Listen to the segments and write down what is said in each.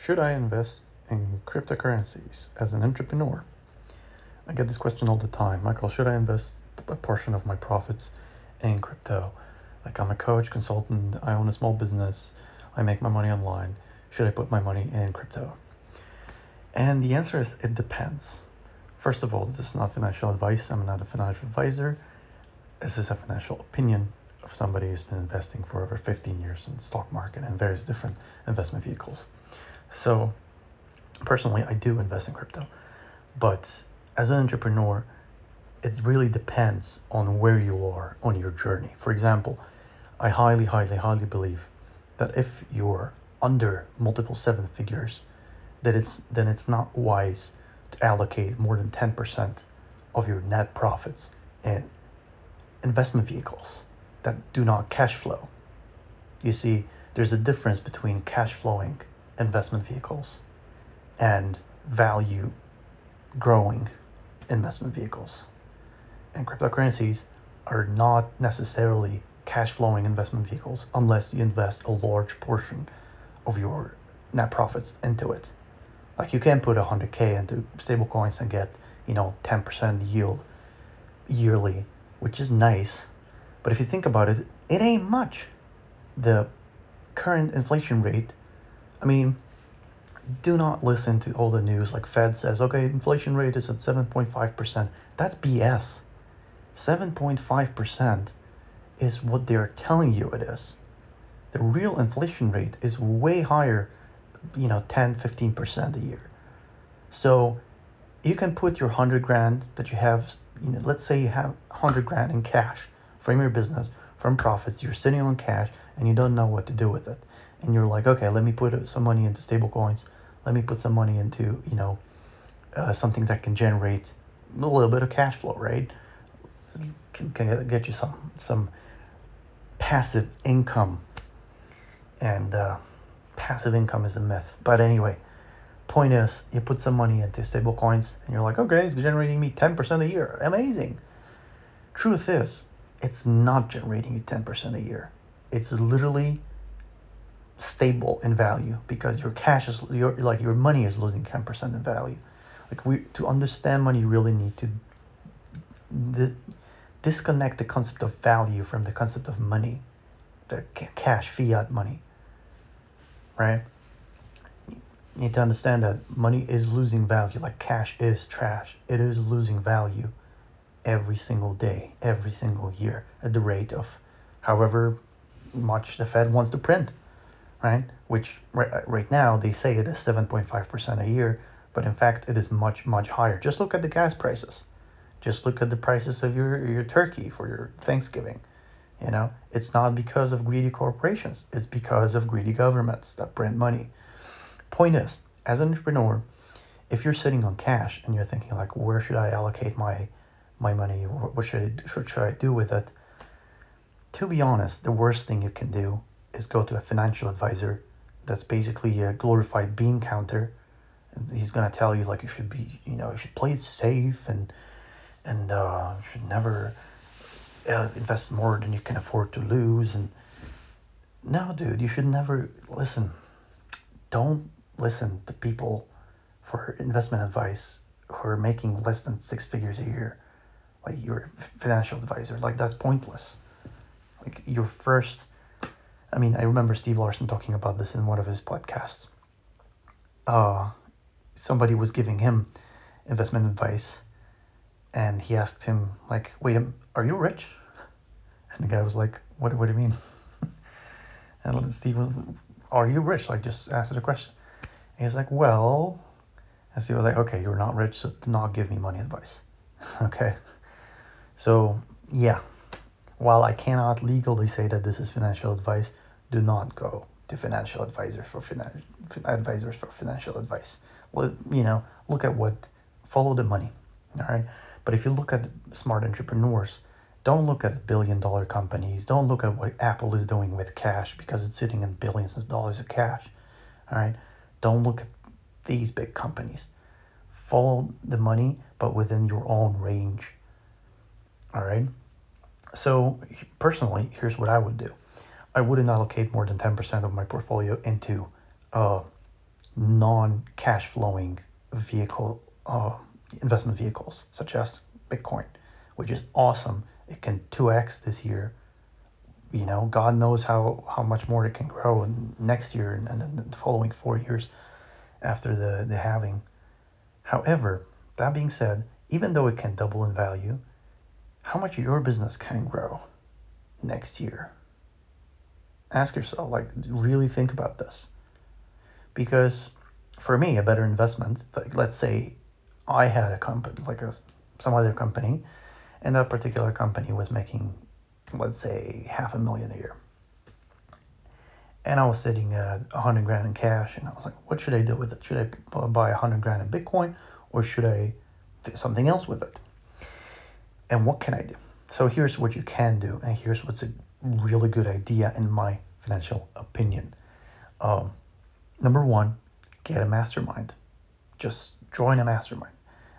Should I invest in cryptocurrencies as an entrepreneur? I get this question all the time. Michael, should I invest a portion of my profits in crypto? Like, I'm a coach, consultant, I own a small business, I make my money online. Should I put my money in crypto? And the answer is it depends. First of all, this is not financial advice. I'm not a financial advisor. This is a financial opinion of somebody who's been investing for over 15 years in the stock market and various different investment vehicles. So, personally, I do invest in crypto, but as an entrepreneur, it really depends on where you are on your journey. For example, I highly, highly, highly believe that if you're under multiple seven figures, that it's then it's not wise to allocate more than 10% of your net profits in investment vehicles that do not cash flow. You see, there's a difference between cash flowing investment vehicles and value growing investment vehicles. And cryptocurrencies are not necessarily cash flowing investment vehicles unless you invest a large portion of your net profits into it. Like you can put 100k into stable coins and get, you know, 10% yield yearly, which is nice. But if you think about it, it ain't much. The current inflation rate I mean, do not listen to all the news like Fed says, okay, inflation rate is at 7.5%. That's BS. 7.5% is what they're telling you it is. The real inflation rate is way higher, you know, 10, 15% a year. So you can put your 100 grand that you have, you know, let's say you have 100 grand in cash from your business, from profits, you're sitting on cash and you don't know what to do with it and you're like, okay, let me put some money into stable coins. Let me put some money into, you know, uh, something that can generate a little bit of cash flow, right? Can, can get you some some passive income. And uh, passive income is a myth. But anyway, point is, you put some money into stable coins and you're like, okay, it's generating me 10% a year. Amazing. Truth is, it's not generating you 10% a year. It's literally stable in value because your cash is your like your money is losing 10% in value. Like we to understand money you really need to di- disconnect the concept of value from the concept of money the cash fiat money right? You need to understand that money is losing value like cash is trash. It is losing value every single day every single year at the rate of however much the fed wants to print right? Which right, uh, right now they say it is 7.5% a year, but in fact it is much, much higher. Just look at the gas prices. Just look at the prices of your, your turkey for your Thanksgiving. You know, it's not because of greedy corporations, it's because of greedy governments that print money. Point is, as an entrepreneur, if you're sitting on cash and you're thinking like, where should I allocate my my money? What should I, should I do with it? To be honest, the worst thing you can do is go to a financial advisor that's basically a glorified bean counter. And he's to tell you like you should be you know you should play it safe and and uh, should never uh, invest more than you can afford to lose. And no dude you should never listen don't listen to people for investment advice who are making less than six figures a year. Like your financial advisor. Like that's pointless. Like your first I mean, I remember Steve Larsen talking about this in one of his podcasts. Uh, somebody was giving him investment advice, and he asked him, like, "Wait, are you rich?" And the guy was like, "What? What do you mean?" and Steve was, "Are you rich?" Like, just answer the question. And he's like, "Well," and Steve was like, "Okay, you're not rich, so do not give me money advice." okay, so yeah while I cannot legally say that this is financial advice, do not go to financial advisors for finan- advisors for financial advice. Well, you know, look at what follow the money. All right. But if you look at smart entrepreneurs, don't look at billion dollar companies. Don't look at what Apple is doing with cash because it's sitting in billions of dollars of cash. All right. Don't look at these big companies. Follow the money, but within your own range. All right. So, personally, here's what I would do I wouldn't allocate more than 10% of my portfolio into uh, non cash flowing vehicle uh, investment vehicles such as Bitcoin, which is awesome. It can 2x this year. You know, God knows how, how much more it can grow in next year and, and the following four years after the, the halving. However, that being said, even though it can double in value, how much your business can grow next year? Ask yourself, like, really think about this. Because for me, a better investment, like, let's say I had a company, like a, some other company, and that particular company was making, let's say, half a million a year. And I was sitting at a hundred grand in cash, and I was like, what should I do with it? Should I buy a hundred grand in Bitcoin, or should I do something else with it? And what can I do? So here's what you can do, and here's what's a really good idea in my financial opinion. Um, number one, get a mastermind. Just join a mastermind.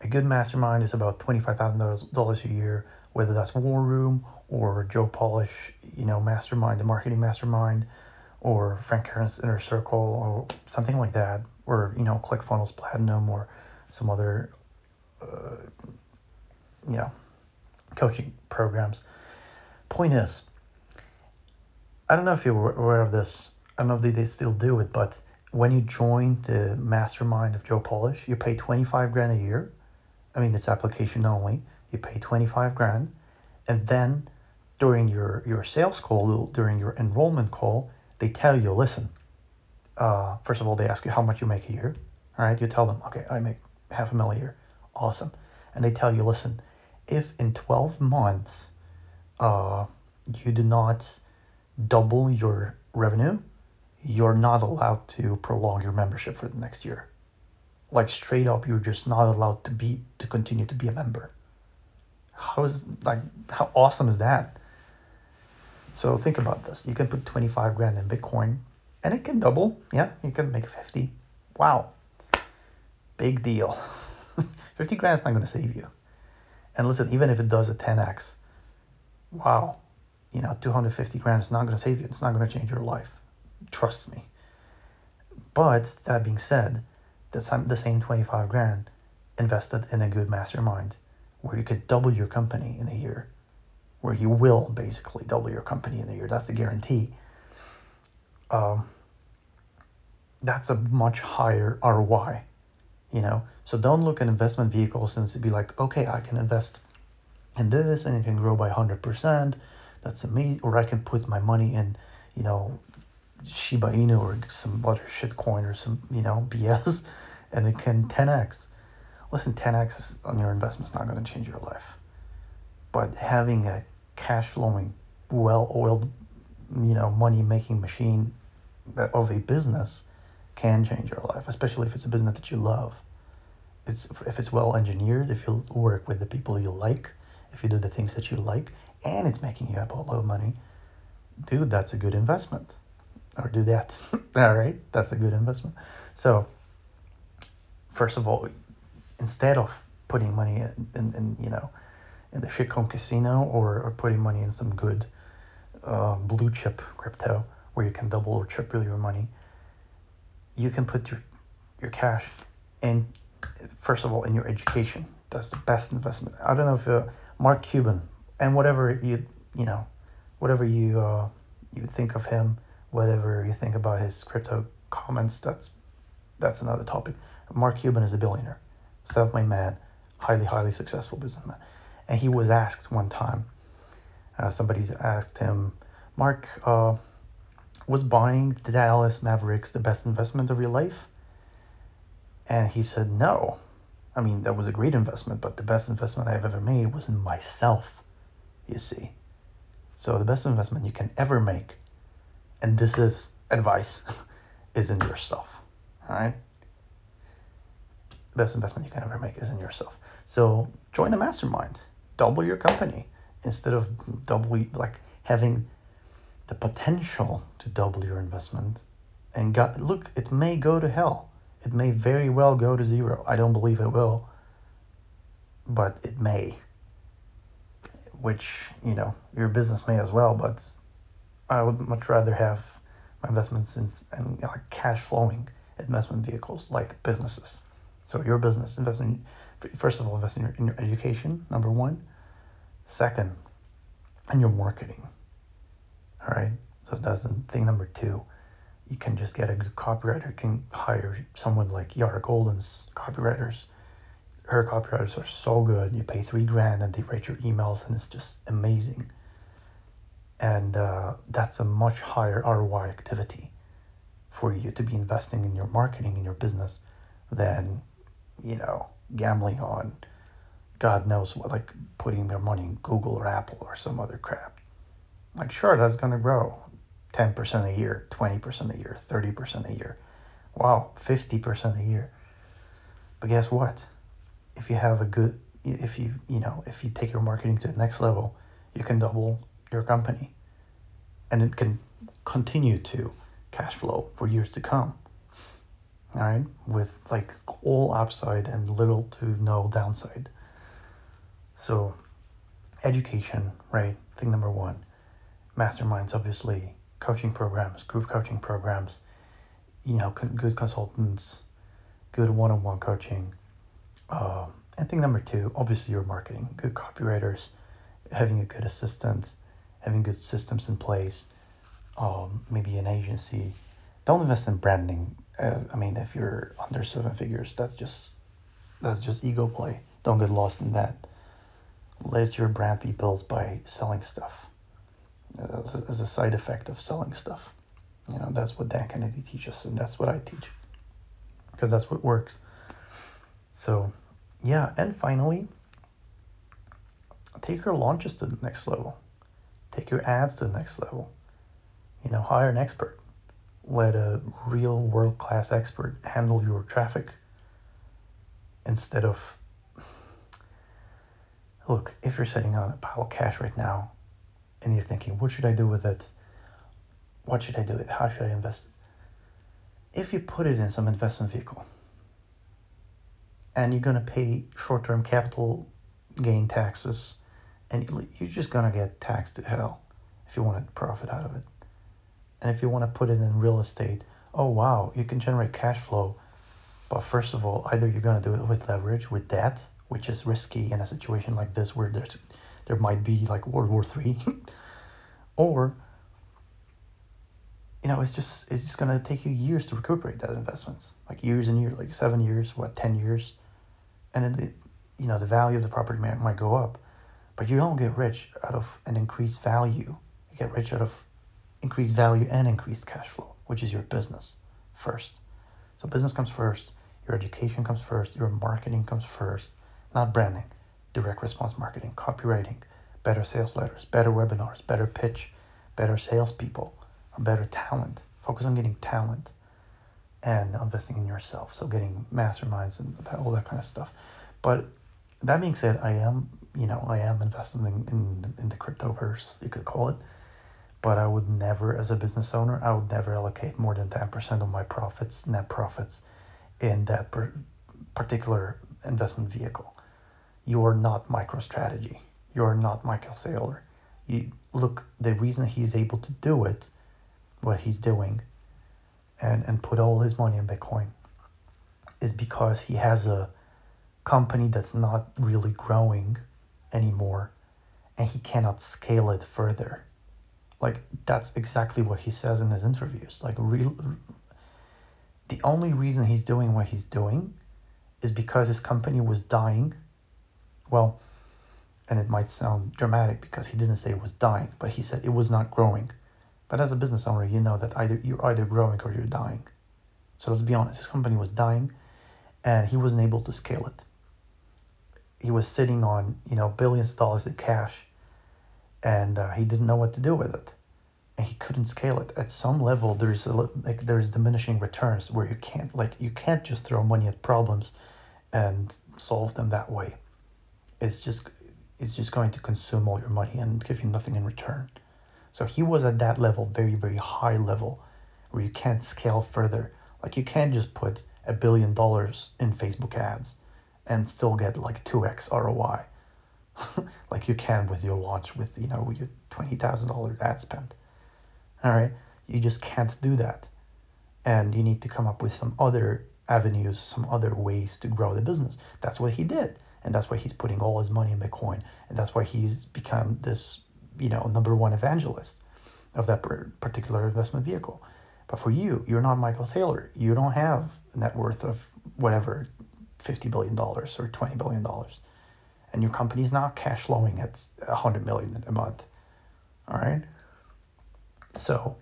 A good mastermind is about $25,000 a year, whether that's War Room or Joe Polish, you know, mastermind, the marketing mastermind, or Frank Kern's Inner Circle, or something like that, or, you know, ClickFunnels Platinum, or some other, uh, you know, coaching programs. Point is, I don't know if you're aware of this. I don't know if they still do it, but when you join the mastermind of Joe Polish, you pay 25 grand a year. I mean, it's application only. You pay 25 grand. And then during your, your sales call, during your enrollment call, they tell you, listen, uh, first of all, they ask you how much you make a year. All right. You tell them, okay, I make half a million a year. Awesome. And they tell you, listen, if in 12 months uh, you do not double your revenue, you're not allowed to prolong your membership for the next year. Like straight up, you're just not allowed to be to continue to be a member. How is like how awesome is that? So think about this. You can put 25 grand in Bitcoin and it can double. Yeah, you can make 50. Wow. Big deal. 50 grand is not going to save you. And listen, even if it does a 10x, wow, you know, 250 grand is not going to save you. It's not going to change your life. Trust me. But that being said, the same, the same 25 grand invested in a good mastermind where you could double your company in a year, where you will basically double your company in a year. That's the guarantee. Um, that's a much higher ROI, you know. So don't look at investment vehicles and be like, okay, I can invest in this and it can grow by 100%. That's amazing. Or I can put my money in, you know, Shiba Inu or some other shit coin or some, you know, BS, and it can 10x. Listen, 10x on your investment is not going to change your life. But having a cash flowing, well oiled, you know, money making machine of a business can change your life, especially if it's a business that you love. It's if it's well engineered, if you work with the people you like, if you do the things that you like, and it's making you a lot of money, dude, that's a good investment or do that. all right, that's a good investment. So, first of all, instead of putting money in, in, in you know, in the shitcoin casino or, or putting money in some good uh, blue chip crypto where you can double or triple your money, you can put your your cash in first of all in your education. That's the best investment. I don't know if uh, Mark Cuban and whatever you you know, whatever you uh, you think of him whatever you think about his crypto comments, that's that's another topic. Mark Cuban is a billionaire, self-made man, highly highly successful businessman, and he was asked one time. Uh, somebody's asked him, Mark, uh, was buying the Dallas Mavericks the best investment of your life? And he said, No. I mean, that was a great investment, but the best investment I've ever made was in myself, you see. So, the best investment you can ever make and this is advice, is in yourself. All right. The best investment you can ever make is in yourself. So join a mastermind, double your company instead of double like having the potential to double your investment. And God, look, it may go to hell. It may very well go to zero. I don't believe it will, but it may. Which you know, your business may as well, but I would much rather have my investments in, and like cash flowing investment vehicles like businesses. So your business invest in first of all invest in your, in your education number one. Second, in your marketing. All right, so that's the thing number two. You can just get a good copywriter. You can hire someone like Yara Golden's copywriters. Her copywriters are so good. You pay three grand and they write your emails, and it's just amazing. And uh, that's a much higher ROI activity for you to be investing in your marketing in your business than, you know, gambling on God knows what, like putting your money in Google or Apple or some other crap. Like, sure, that's going to grow 10% a year, 20% a year, 30% a year. Wow, 50% a year. But guess what? If you have a good, if you, you know, if you take your marketing to the next level, you can double your company and it can continue to cash flow for years to come. All right, with like all upside and little to no downside. So, education, right? Thing number one. Masterminds, obviously, coaching programs, group coaching programs, you know, good consultants, good one on one coaching. Um, and thing number two, obviously, your marketing, good copywriters, having a good assistant, having good systems in place, um, maybe an agency. Don't invest in branding. Uh, I mean, if you're under seven figures, that's just that's just ego play. Don't get lost in that let your brand be built by selling stuff as a, side effect of selling stuff. You know, that's what Dan Kennedy teaches, and that's what I teach because that's what works. So, yeah, and finally, take your launches to the next level, take your ads to the next level. You know, hire an expert, let a real world class expert handle your traffic instead of Look, if you're sitting on a pile of cash right now and you're thinking, what should I do with it? What should I do with it? How should I invest it? If you put it in some investment vehicle and you're going to pay short term capital gain taxes, and you're just going to get taxed to hell if you want to profit out of it. And if you want to put it in real estate, oh wow, you can generate cash flow. But first of all, either you're going to do it with leverage, with debt, which is risky in a situation like this where there's there might be like World War Three, or you know it's just it's just gonna take you years to recuperate that investments, like years and years, like seven years, what ten years, and then it, you know the value of the property might, might go up, but you don't get rich out of an increased value. You get rich out of increased value and increased cash flow, which is your business first. So business comes first, your education comes first, your marketing comes first, not branding, direct response marketing, copywriting, better sales letters, better webinars, better pitch, better salespeople, or better talent. Focus on getting talent and investing in yourself. So getting masterminds and that, all that kind of stuff. But that being said, I am, you know, I am investing in, in, in the cryptoverse, you could call it. But I would never, as a business owner, I would never allocate more than 10% of my profits, net profits, in that per- particular investment vehicle you're not MicroStrategy. You're not Michael Saylor. You look the reason he's able to do it, what he's doing, and and put all his money in Bitcoin, is because he has a company that's not really growing anymore, and he cannot scale it further. Like that's exactly what he says in his interviews. Like real. The only reason he's doing what he's doing is because his company was dying well, and it might sound dramatic because he didn't say it was dying, but he said it was not growing. But as a business owner, you know that either you're either growing or you're dying. So let's be honest, his company was dying and he wasn't able to scale it. He was sitting on, you know, billions of dollars in cash and uh, he didn't know what to do with it. And he couldn't scale it. At some level, there's a, like there's diminishing returns where you can't like you can't just throw money at problems and solve them that way is just is just going to consume all your money and give you nothing in return. So he was at that level, very, very high level, where you can't scale further. Like you can't just put a billion dollars in Facebook ads and still get like 2x ROI. like you can with your launch with, you know, your $20,000 ad spend. All right. You just can't do that. and you need to come up with some other avenues, some other ways to grow the business. That's what he did. And that's why he's putting all his money in Bitcoin. And that's why he's become this, you know, number one evangelist of that particular investment vehicle. But for you, you're not Michael Saylor. You don't have a net worth of whatever, $50 billion or $20 billion. And your company's not cash flowing at 100 million a month. All right. So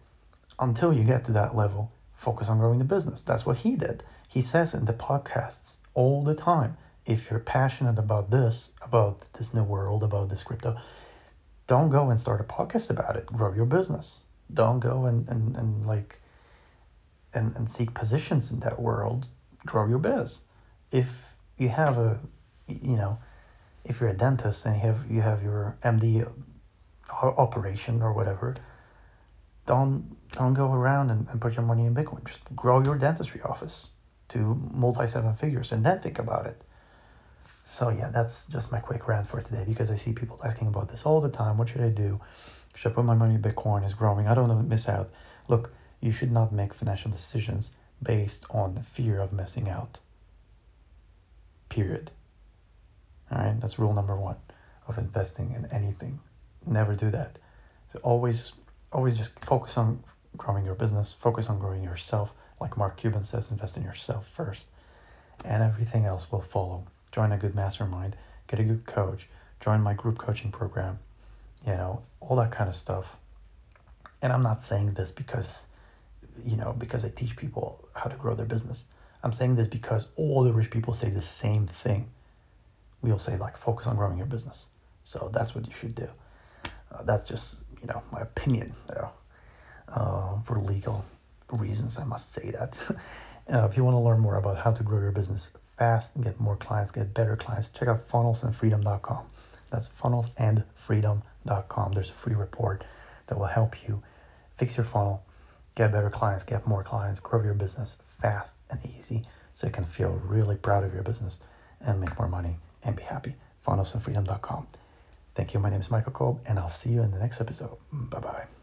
until you get to that level, focus on growing the business. That's what he did. He says in the podcasts all the time if you're passionate about this, about this new world, about this crypto, don't go and start a podcast about it. Grow your business. Don't go and, and, and like and, and seek positions in that world. Grow your biz. If you have a you know, if you're a dentist and you have you have your MD operation or whatever, don't don't go around and, and put your money in Bitcoin. Just grow your dentistry office to multi seven figures and then think about it. So yeah, that's just my quick rant for today because I see people asking about this all the time. What should I do? Should I put my money in Bitcoin? Is growing. I don't want to miss out. Look, you should not make financial decisions based on the fear of missing out. Period. All right, that's rule number one of investing in anything. Never do that. So always, always just focus on growing your business. Focus on growing yourself. Like Mark Cuban says, invest in yourself first, and everything else will follow join a good mastermind, get a good coach, join my group coaching program, you know, all that kind of stuff. And I'm not saying this because, you know, because I teach people how to grow their business. I'm saying this because all the rich people say the same thing. We all say, like, focus on growing your business. So that's what you should do. Uh, that's just, you know, my opinion, though. Uh, for legal reasons, I must say that. uh, if you want to learn more about how to grow your business fast and get more clients, get better clients, check out funnelsandfreedom.com. That's funnelsandfreedom.com. There's a free report that will help you fix your funnel, get better clients, get more clients, grow your business fast and easy so you can feel really proud of your business and make more money and be happy. Funnelsandfreedom.com. Thank you. My name is Michael Kolb, and I'll see you in the next episode. Bye bye.